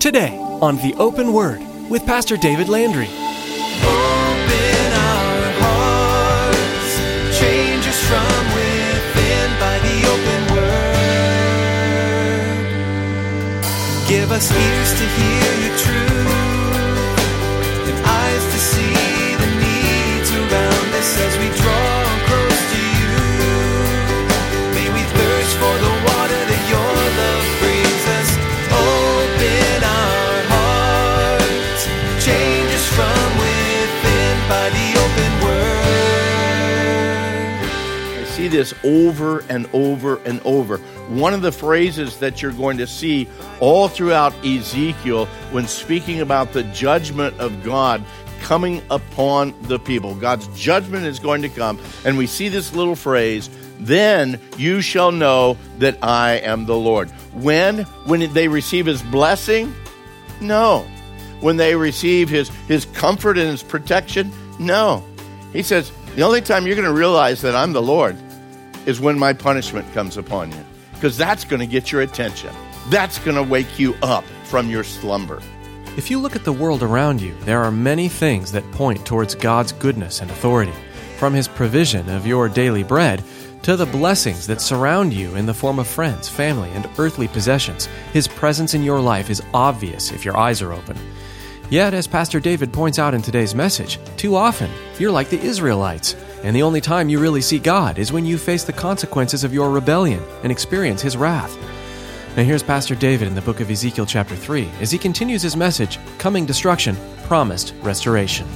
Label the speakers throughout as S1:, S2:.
S1: Today on The Open Word with Pastor David Landry.
S2: Hearts, change us from within by the open word. Give us ears to hear your truth and eyes to see the needs around us as we draw
S3: see this over and over and over. One of the phrases that you're going to see all throughout Ezekiel when speaking about the judgment of God coming upon the people. God's judgment is going to come, and we see this little phrase, then you shall know that I am the Lord. When? When they receive his blessing? No. When they receive his, his comfort and his protection? No. He says, the only time you're going to realize that I'm the Lord is when my punishment comes upon you. Because that's going to get your attention. That's going to wake you up from your slumber.
S1: If you look at the world around you, there are many things that point towards God's goodness and authority. From His provision of your daily bread to the blessings that surround you in the form of friends, family, and earthly possessions, His presence in your life is obvious if your eyes are open. Yet, as Pastor David points out in today's message, too often you're like the Israelites, and the only time you really see God is when you face the consequences of your rebellion and experience His wrath. Now, here's Pastor David in the book of Ezekiel, chapter 3, as he continues his message Coming Destruction, Promised Restoration.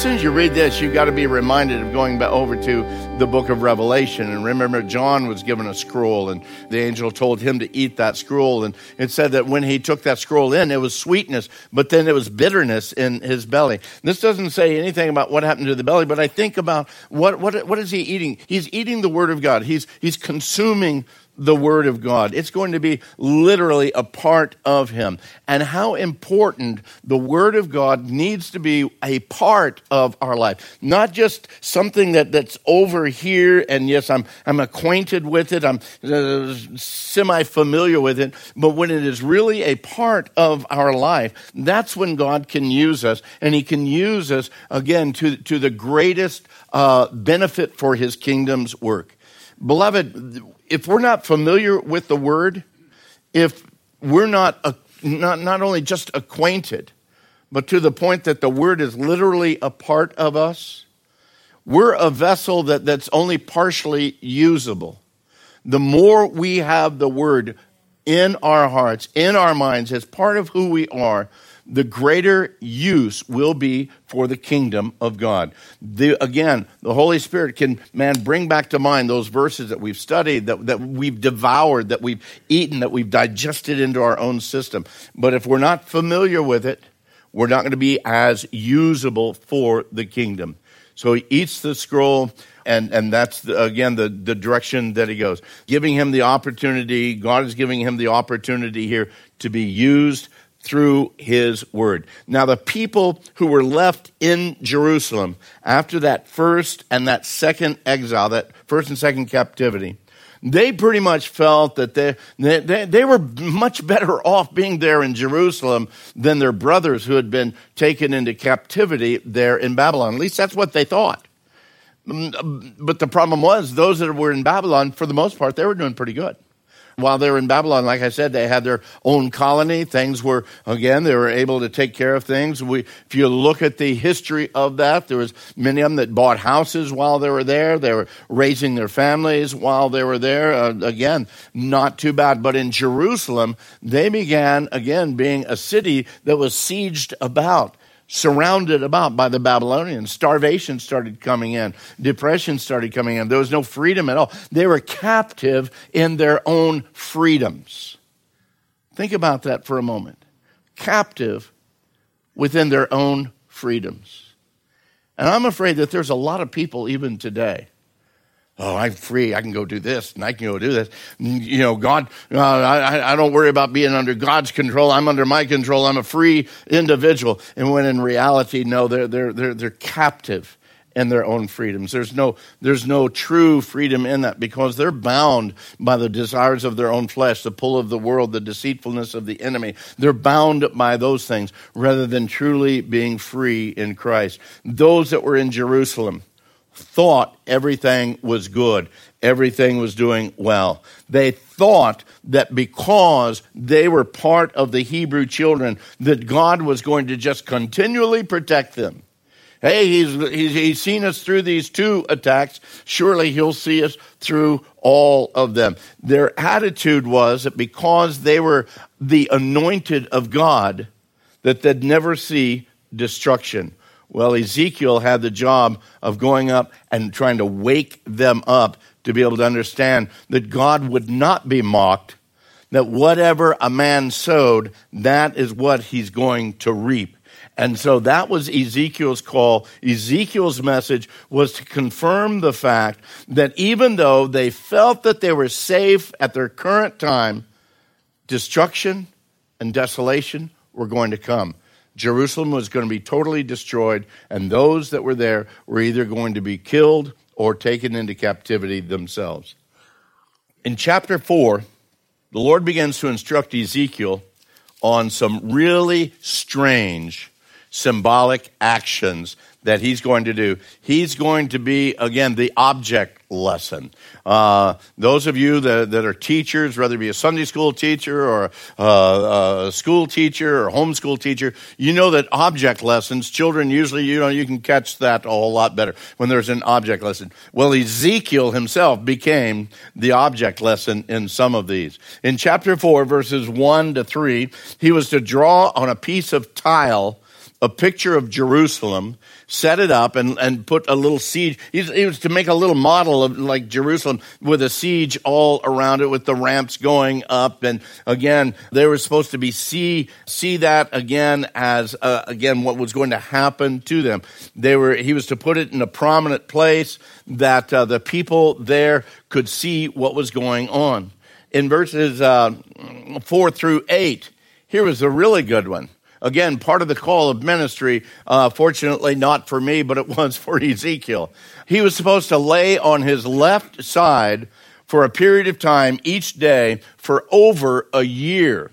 S3: Soon as you read this, you've got to be reminded of going back over to the book of Revelation. And remember, John was given a scroll, and the angel told him to eat that scroll. And it said that when he took that scroll in, it was sweetness, but then it was bitterness in his belly. This doesn't say anything about what happened to the belly, but I think about what, what, what is he eating? He's eating the Word of God, he's, he's consuming the Word of God. It's going to be literally a part of Him. And how important the Word of God needs to be a part of our life. Not just something that, that's over here, and yes, I'm, I'm acquainted with it, I'm uh, semi familiar with it, but when it is really a part of our life, that's when God can use us. And He can use us, again, to, to the greatest uh, benefit for His kingdom's work. Beloved, if we're not familiar with the word, if we're not, uh, not, not only just acquainted, but to the point that the word is literally a part of us, we're a vessel that, that's only partially usable. The more we have the word in our hearts, in our minds, as part of who we are, the greater use will be for the kingdom of God. The, again, the Holy Spirit can, man, bring back to mind those verses that we've studied, that, that we've devoured, that we've eaten, that we've digested into our own system. But if we're not familiar with it, we're not going to be as usable for the kingdom. So he eats the scroll, and, and that's, the, again, the, the direction that he goes. Giving him the opportunity, God is giving him the opportunity here to be used through his word. Now, the people who were left in Jerusalem after that first and that second exile, that first and second captivity, they pretty much felt that they, they, they were much better off being there in Jerusalem than their brothers who had been taken into captivity there in Babylon. At least that's what they thought. Mm, uh, but the problem was, those that were in Babylon, for the most part, they were doing pretty good. While they were in Babylon, like I said, they had their own colony. Things were, again, they were able to take care of things. We, if you look at the history of that, there was many of them that bought houses while they were there. They were raising their families while they were there. Uh, again, not too bad. But in Jerusalem, they began, again, being a city that was sieged about surrounded about by the Babylonians. Starvation started coming in. Depression started coming in. There was no freedom at all. They were captive in their own freedoms. Think about that for a moment. Captive within their own freedoms. And I'm afraid that there's a lot of people even today Oh, I'm free. I can go do this and I can go do this. You know, God, uh, I, I don't worry about being under God's control. I'm under my control. I'm a free individual. And when in reality, no, they're, they're, they're, they're captive in their own freedoms. There's no, there's no true freedom in that because they're bound by the desires of their own flesh, the pull of the world, the deceitfulness of the enemy. They're bound by those things rather than truly being free in Christ. Those that were in Jerusalem, thought everything was good, everything was doing well. They thought that because they were part of the Hebrew children, that God was going to just continually protect them. Hey, he's, he's, he's seen us through these two attacks. Surely he'll see us through all of them. Their attitude was that because they were the anointed of God, that they'd never see destruction. Well, Ezekiel had the job of going up and trying to wake them up to be able to understand that God would not be mocked, that whatever a man sowed, that is what he's going to reap. And so that was Ezekiel's call. Ezekiel's message was to confirm the fact that even though they felt that they were safe at their current time, destruction and desolation were going to come. Jerusalem was going to be totally destroyed, and those that were there were either going to be killed or taken into captivity themselves. In chapter 4, the Lord begins to instruct Ezekiel on some really strange symbolic actions that he's going to do. He's going to be, again, the object lesson. Uh, those of you that, that, are teachers, whether it be a Sunday school teacher or uh, a school teacher or homeschool teacher, you know that object lessons, children usually, you know, you can catch that a whole lot better when there's an object lesson. Well, Ezekiel himself became the object lesson in some of these. In chapter 4, verses 1 to 3, he was to draw on a piece of tile a picture of Jerusalem, set it up, and, and put a little siege. It was to make a little model of like Jerusalem with a siege all around it, with the ramps going up. And again, they were supposed to be see see that again as uh, again what was going to happen to them. They were he was to put it in a prominent place that uh, the people there could see what was going on. In verses uh, four through eight, here was a really good one Again, part of the call of ministry, uh, fortunately not for me, but it was for Ezekiel. He was supposed to lay on his left side for a period of time each day for over a year.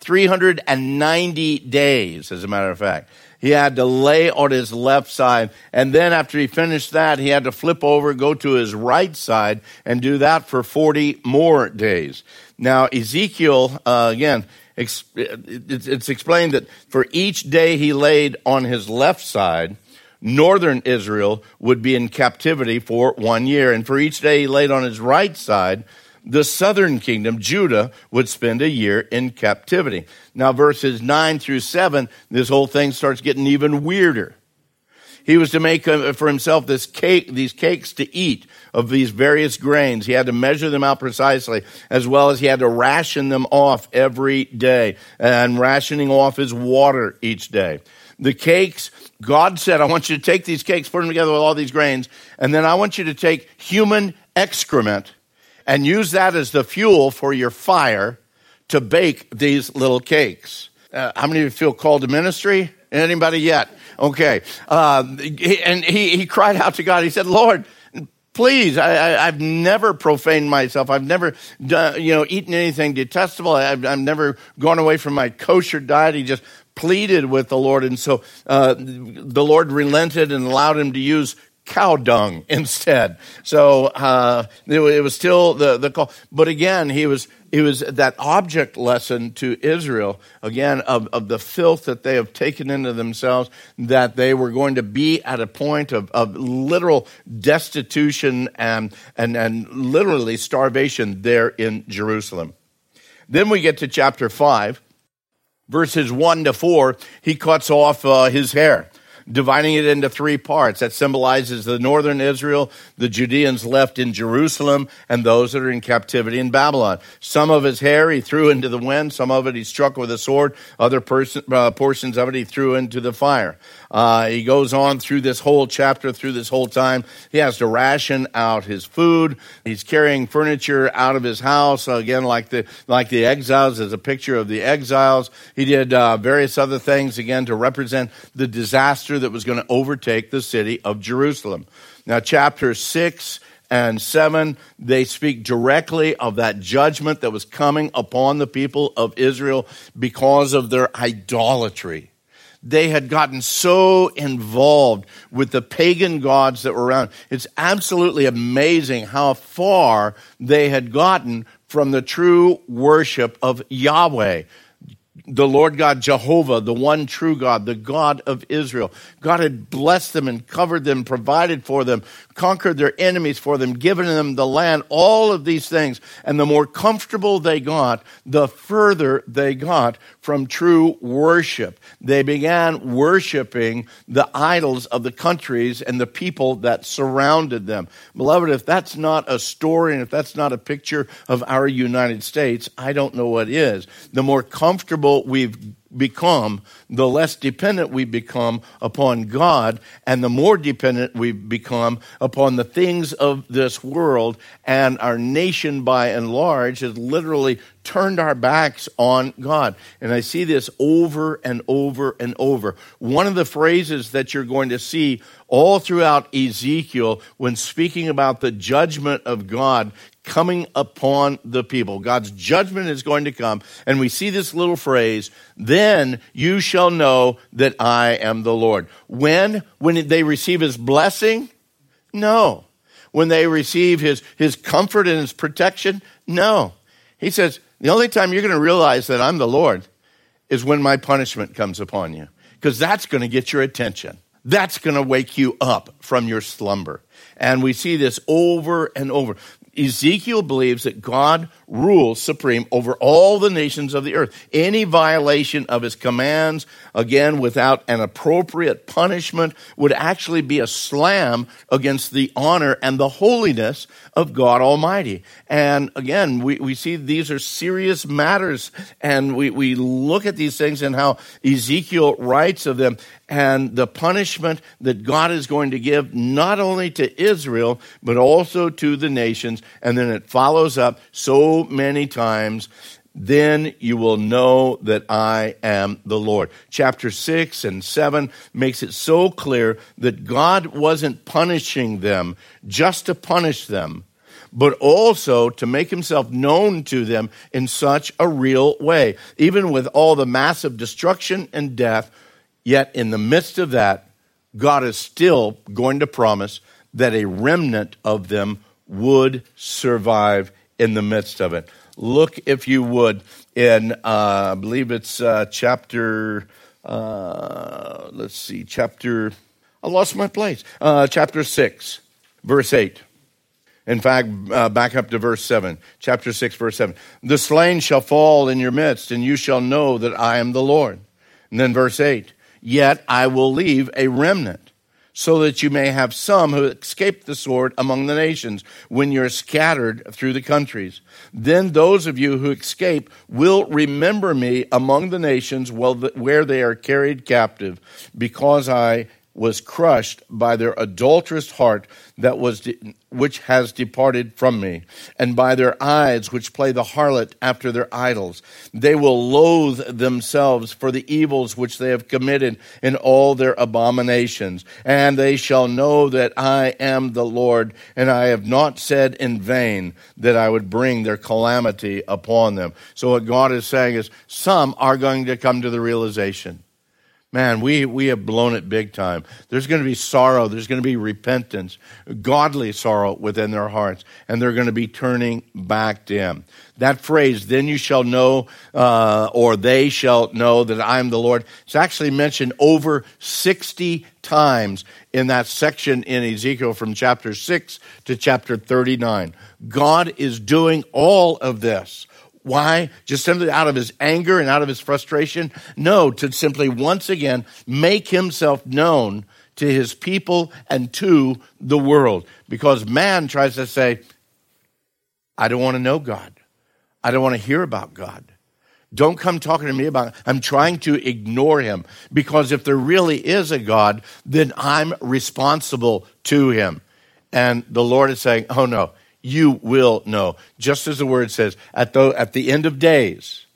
S3: 390 days, as a matter of fact. He had to lay on his left side. And then after he finished that, he had to flip over, go to his right side, and do that for 40 more days. Now, Ezekiel, uh, again, it's explained that for each day he laid on his left side, northern Israel would be in captivity for one year. And for each day he laid on his right side, the southern kingdom, Judah, would spend a year in captivity. Now, verses 9 through 7, this whole thing starts getting even weirder. He was to make uh, for himself this cake, these cakes to eat of these various grains. He had to measure them out precisely, as well as he had to ration them off every day. And rationing off his water each day. The cakes, God said, I want you to take these cakes, put them together with all these grains, and then I want you to take human excrement and use that as the fuel for your fire to bake these little cakes. Uh, how many of you feel called to ministry? Anybody yet? Okay. Uh, and he, he cried out to God. He said, Lord, please, I, have never profaned myself. I've never done, you know, eaten anything detestable. I've, I've never gone away from my kosher diet. He just pleaded with the Lord. And so uh, the Lord relented and allowed him to use cow dung instead. So uh, it, it, was still the, the call. But again, he was it was that object lesson to Israel, again, of, of the filth that they have taken into themselves, that they were going to be at a point of, of literal destitution and, and, and literally starvation there in Jerusalem. Then we get to chapter 5, verses 1 to 4. He cuts off uh, his hair. Dividing it into three parts. That symbolizes the northern Israel, the Judeans left in Jerusalem, and those that are in captivity in Babylon. Some of his hair he threw into the wind, some of it he struck with a sword, other person, uh, portions of it he threw into the fire. Uh, he goes on through this whole chapter, through this whole time. He has to ration out his food. He's carrying furniture out of his house again, like the like the exiles. As a picture of the exiles. He did uh, various other things again to represent the disaster that was going to overtake the city of Jerusalem. Now, chapter six and 7, they speak directly of that judgment that was coming upon the people of Israel because of their idolatry they had gotten so involved with the pagan gods that were around. It's absolutely amazing how far they had gotten from the true worship of Yahweh the Lord God Jehovah, the one true God, the God of Israel. God had blessed them and covered them, provided for them, conquered their enemies for them, given them the land, all of these things. And the more comfortable they got, the further they got from true worship. They began worshiping the idols of the countries and the people that surrounded them. Beloved, if that's not a story and if that's not a picture of our United States, I don't know what is. The more comfortable we've become, the less dependent we become upon God, and the more dependent we become upon the things of this world. And our nation, by and large, has literally turned our backs on God. And I see this over and over and over. One of the phrases that you're going to see all throughout Ezekiel when speaking about the judgment of God coming upon the people. God's judgment is going to come. And we see this little phrase, then you shall know that I am the Lord. When? When they receive his blessing? No. When they receive his, his comfort and his protection? No. He says, the only time you're going to realize that I'm the Lord is when my punishment comes upon you, because that's going to get your attention. That's going to wake you up from your slumber. And we see this over and over. Ezekiel believes that God rules supreme over all the nations of the earth. Any violation of his commands, again, without an appropriate punishment, would actually be a slam against the honor and the holiness of God Almighty. And again, we, we see these are serious matters, and we, we look at these things and how Ezekiel writes of them and the punishment that God is going to give not only to Israel, but also to the nations. And then it follows up so many times. Then you will know that I am the Lord. Chapter 6 and 7 makes it so clear that God wasn't punishing them just to punish them, but also to make himself known to them in such a real way. Even with all the massive destruction and death, Yet, in the midst of that, God is still going to promise that a remnant of them would survive in the midst of it. Look, if you would, in, uh, I believe it's uh, chapter, uh, let's see, chapter, I lost my place, uh, chapter 6, verse 8. In fact, uh, back up to verse 7, chapter 6, verse 7. The slain shall fall in your midst, and you shall know that I am the Lord. And then verse 8 Yet I will leave a remnant, so that you may have some who escape the sword among the nations when you're scattered through the countries. Then those of you who escape will remember me among the nations where they are carried captive, because I was crushed by their adulterous heart that was de- which has departed from me and by their eyes which play the harlot after their idols. They will loathe themselves for the evils which they have committed in all their abominations. And they shall know that I am the Lord and I have not said in vain that I would bring their calamity upon them. So what God is saying is some are going to come to the realization Man, we, we have blown it big time. There's going to be sorrow. There's going to be repentance, godly sorrow within their hearts, and they're going to be turning back to Him. That phrase, then you shall know, uh, or they shall know that I am the Lord, it's actually mentioned over 60 times in that section in Ezekiel from chapter 6 to chapter 39. God is doing all of this Why? Just simply out of his anger and out of his frustration? No, to simply once again make himself known to his people and to the world. Because man tries to say, I don't want to know God. I don't want to hear about God. Don't come talking to me about it. I'm trying to ignore him because if there really is a God, then I'm responsible to him. And the Lord is saying, Oh no, you will know. Just as the word says, at the, at the end of days,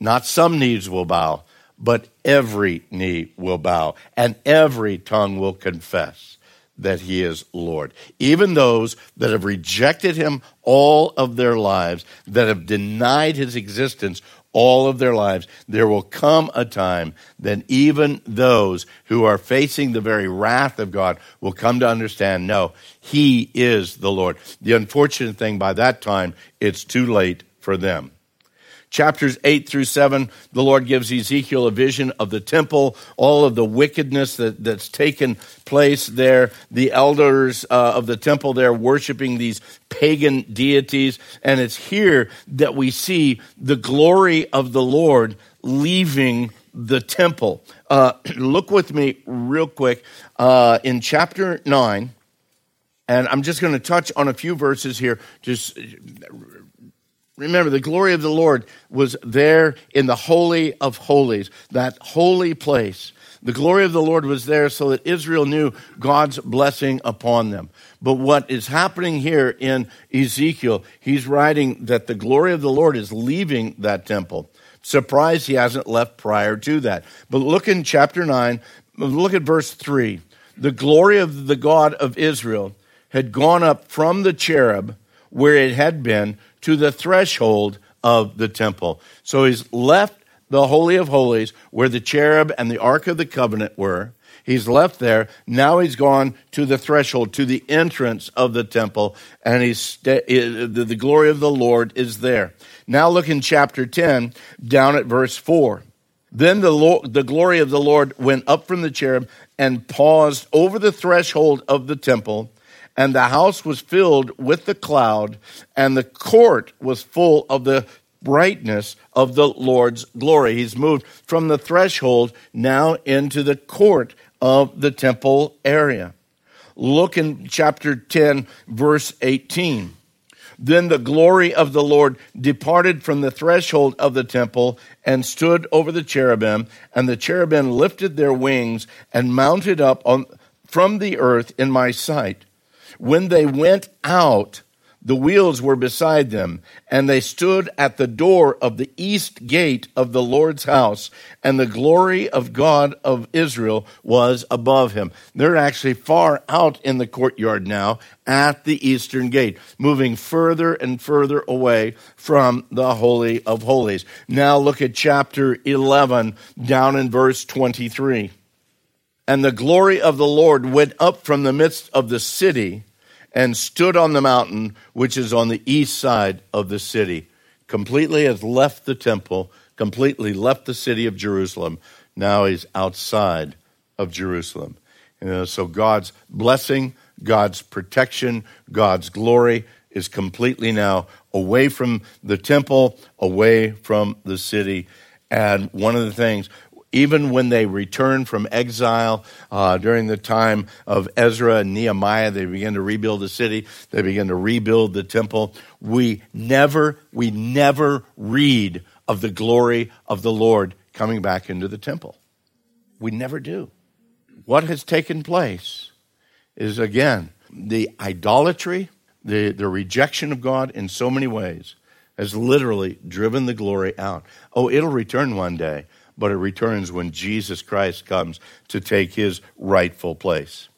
S3: not some knees will bow, but every knee will bow, and every tongue will confess that he is Lord. Even those that have rejected him all of their lives, that have denied his existence all of their lives, there will come a time that even those who are facing the very wrath of God will come to understand no, he is the Lord. The unfortunate thing by that time, it's too late for them chapters 8 through 7, the Lord gives Ezekiel a vision of the temple, all of the wickedness that, that's taken place there, the elders uh, of the temple there worshiping these pagan deities. And it's here that we see the glory of the Lord leaving the temple. Uh, look with me real quick uh, in chapter 9. And I'm just going to touch on a few verses here, just Remember, the glory of the Lord was there in the Holy of Holies, that holy place. The glory of the Lord was there so that Israel knew God's blessing upon them. But what is happening here in Ezekiel, he's writing that the glory of the Lord is leaving that temple. Surprised he hasn't left prior to that. But look in chapter 9, look at verse 3. The glory of the God of Israel had gone up from the cherub where it had been to the threshold of the temple. So he's left the Holy of Holies where the cherub and the Ark of the Covenant were. He's left there. Now he's gone to the threshold, to the entrance of the temple, and he's eh, the glory of the Lord is there. Now look in chapter 10, down at verse 4. Then the, Lord, the glory of the Lord went up from the cherub and paused over the threshold of the temple and the house was filled with the cloud, and the court was full of the brightness of the Lord's glory. He's moved from the threshold now into the court of the temple area. Look in chapter 10, verse 18. Then the glory of the Lord departed from the threshold of the temple and stood over the cherubim, and the cherubim lifted their wings and mounted up on, from the earth in my sight. When they went out, the wheels were beside them, and they stood at the door of the east gate of the Lord's house, and the glory of God of Israel was above him. They're actually far out in the courtyard now at the eastern gate, moving further and further away from the Holy of Holies. Now look at chapter 11, down in verse 23. And the glory of the Lord went up from the midst of the city and stood on the mountain which is on the east side of the city. Completely has left the temple, completely left the city of Jerusalem. Now he's outside of Jerusalem. You know, so God's blessing, God's protection, God's glory is completely now away from the temple, away from the city. And one of the things even when they return from exile uh, during the time of Ezra and Nehemiah, they begin to rebuild the city. They begin to rebuild the temple. We never, we never read of the glory of the Lord coming back into the temple. We never do. What has taken place is again the idolatry, the, the rejection of God in so many ways has literally driven the glory out. Oh, it'll return one day but it returns when Jesus Christ comes to take his rightful place.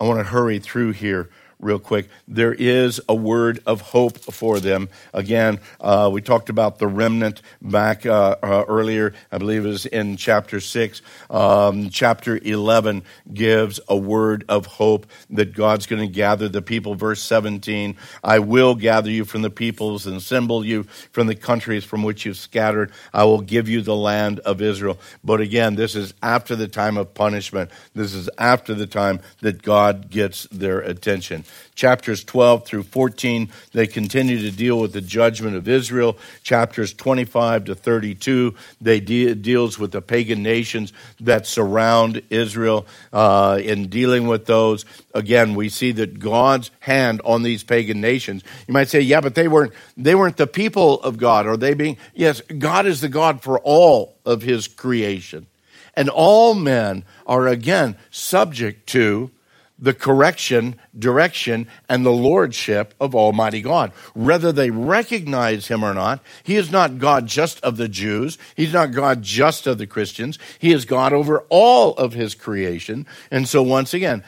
S3: I want to hurry through here real quick. There is a word of hope for them. Again, uh, we talked about the remnant back uh, uh, earlier. I believe it was in chapter 6. Um, chapter 11 gives a word of hope that God's going to gather the people. Verse 17 I will gather you from the peoples and assemble you from the countries from which you've scattered. I will give you the land of Israel. But again, this is after the time of punishment. This is after the time that God gets their attention. Chapters 12 through 14, they continue to deal with the judgment of Israel. Chapters 25 to 32, they de- deals with the pagan nations that surround Israel. Uh, in dealing with those, again, we see that God's hand on these pagan nations. You might say, yeah, but they weren't they weren't the people of God. Are they being? Yes, God is the God for all of His creation, and all men are again subject to the correction, direction, and the lordship of Almighty God. Whether they recognize Him or not, He is not God just of the Jews. He's not God just of the Christians. He is God over all of His creation. And so, once again,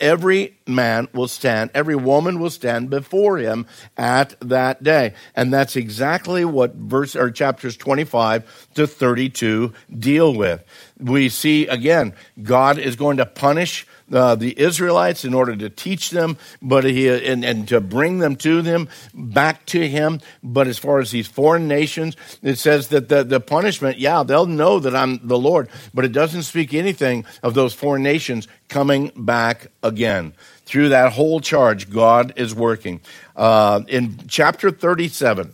S3: every man will stand, every woman will stand before him at that day. And that's exactly what verse or chapters 25 to 32 deal with. We see again, God is going to punish uh, the Israelites in order to teach them, but he and, and to bring them to them back to him. But as far as these foreign nations, it says that the, the punishment, yeah, they'll know that I'm the Lord, but it doesn't speak anything of those foreign nations coming back again. Through that whole charge, God is working. Uh, in chapter 37,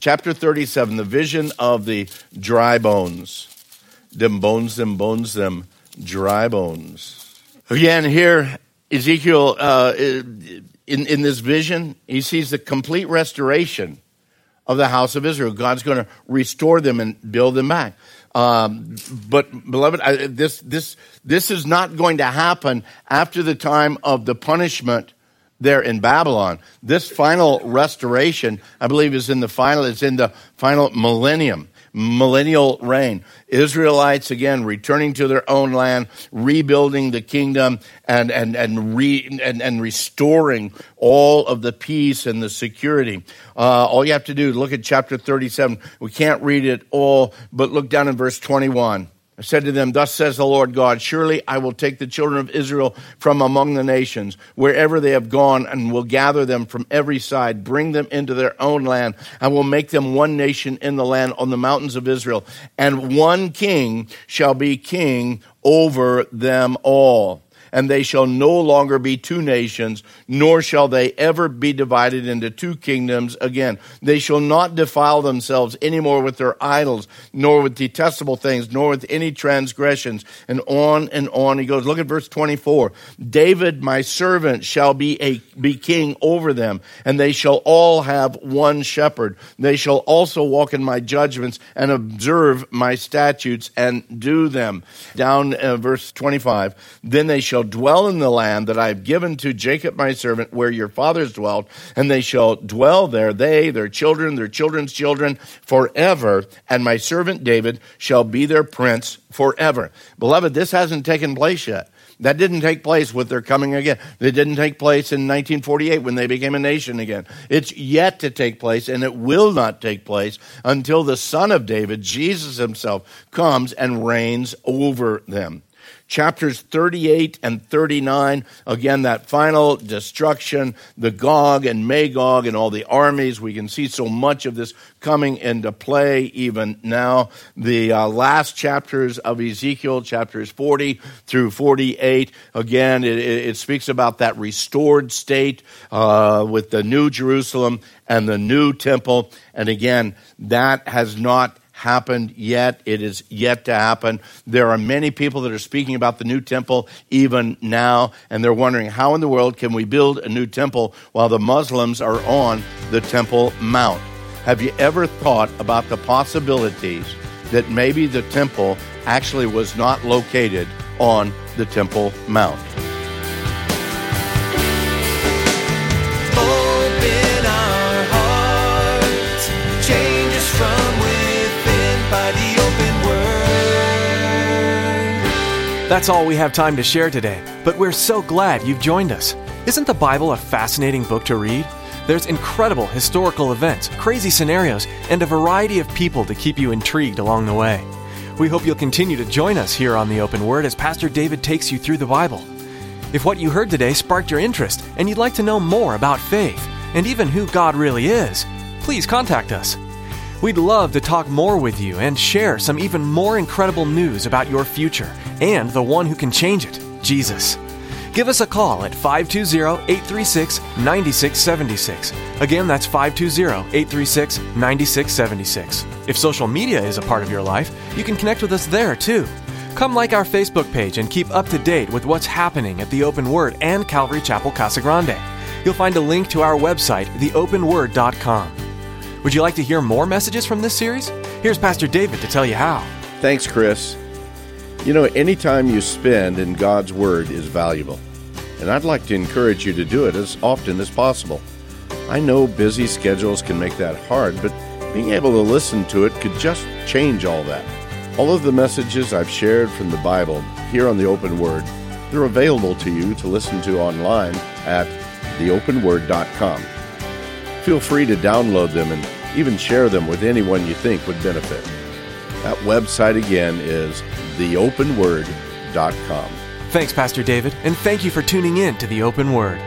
S3: chapter 37, the vision of the dry bones. Them bones, them bones, them dry bones. Again, here, Ezekiel, uh, in, in this vision, he sees the complete restoration of the house of Israel. God's going to restore them and build them back. Um, but beloved, I, this this this is not going to happen after the time of the punishment there in Babylon. This final restoration, I believe, is in the final. It's in the final millennium millennial reign. Israelites again returning to their own land, rebuilding the kingdom and, and, and, re, and, and restoring all of the peace and the security. Uh, all you have to do is look at chapter 37. We can't read it all, but look down in verse 21. I said to them, Thus says the Lord God, Surely I will take the children of Israel from among the nations, wherever they have gone, and will gather them from every side, bring them into their own land. I will make them one nation in the land on the mountains of Israel, and one king shall be king over them all and they shall no longer be two nations, nor shall they ever be divided into two kingdoms again. They shall not defile themselves any more with their idols, nor with detestable things, nor with any transgressions. And on and on he goes. Look at verse 24. David, my servant, shall be a, be king over them, and they shall all have one shepherd. They shall also walk in my judgments and observe my statutes and do them. Down uh, verse 25. Then they shall dwell in the land that I have given to Jacob my servant, where your fathers dwelt, and they shall dwell there, they, their children, their children's children, forever, and my servant David shall be their prince forever. Beloved, this hasn't taken place yet. That didn't take place with their coming again. It didn't take place in 1948 when they became a nation again. It's yet to take place, and it will not take place until the Son of David, Jesus himself, comes and reigns over them chapters 38 and 39. Again, that final destruction, the Gog and Magog and all the armies. We can see so much of this coming into play even now. The uh, last chapters of Ezekiel, chapters 40 through 48, again, it, it speaks about that restored state uh, with the new Jerusalem and the new temple. And again, that has not happened yet. It is yet to happen. There are many people that are speaking about the new temple even now, and they're wondering how in the world can we build a new temple while the Muslims are on the Temple Mount? Have you ever thought about the possibilities that maybe the temple actually was not located on the Temple Mount?
S1: That's all we have time to share today, but we're so glad you've joined us. Isn't the Bible a fascinating book to read? There's incredible historical events, crazy scenarios, and a variety of people to keep you intrigued along the way. We hope you'll continue to join us here on the Open Word as Pastor David takes you through the Bible. If what you heard today sparked your interest and you'd like to know more about faith and even who God really is, please contact us. We'd love to talk more with you and share some even more incredible news about your future and the one who can change it, Jesus. Give us a call at 520 836 9676. Again, that's 520 836 9676. If social media is a part of your life, you can connect with us there too. Come like our Facebook page and keep up to date with what's happening at the Open Word and Calvary Chapel Casa Grande. You'll find a link to our website, theopenword.com. Would you like to hear more messages from this series? Here's Pastor David to tell you how.
S3: Thanks, Chris. You know, any time you spend in God's Word is valuable, and I'd like to encourage you to do it as often as possible. I know busy schedules can make that hard, but being able to listen to it could just change all that. All of the messages I've shared from the Bible here on the Open Word, they're available to you to listen to online at theopenword.com. Feel free to download them and even share them with anyone you think would benefit. That website again is theopenword.com.
S1: Thanks, Pastor David, and thank you for tuning in to the Open Word.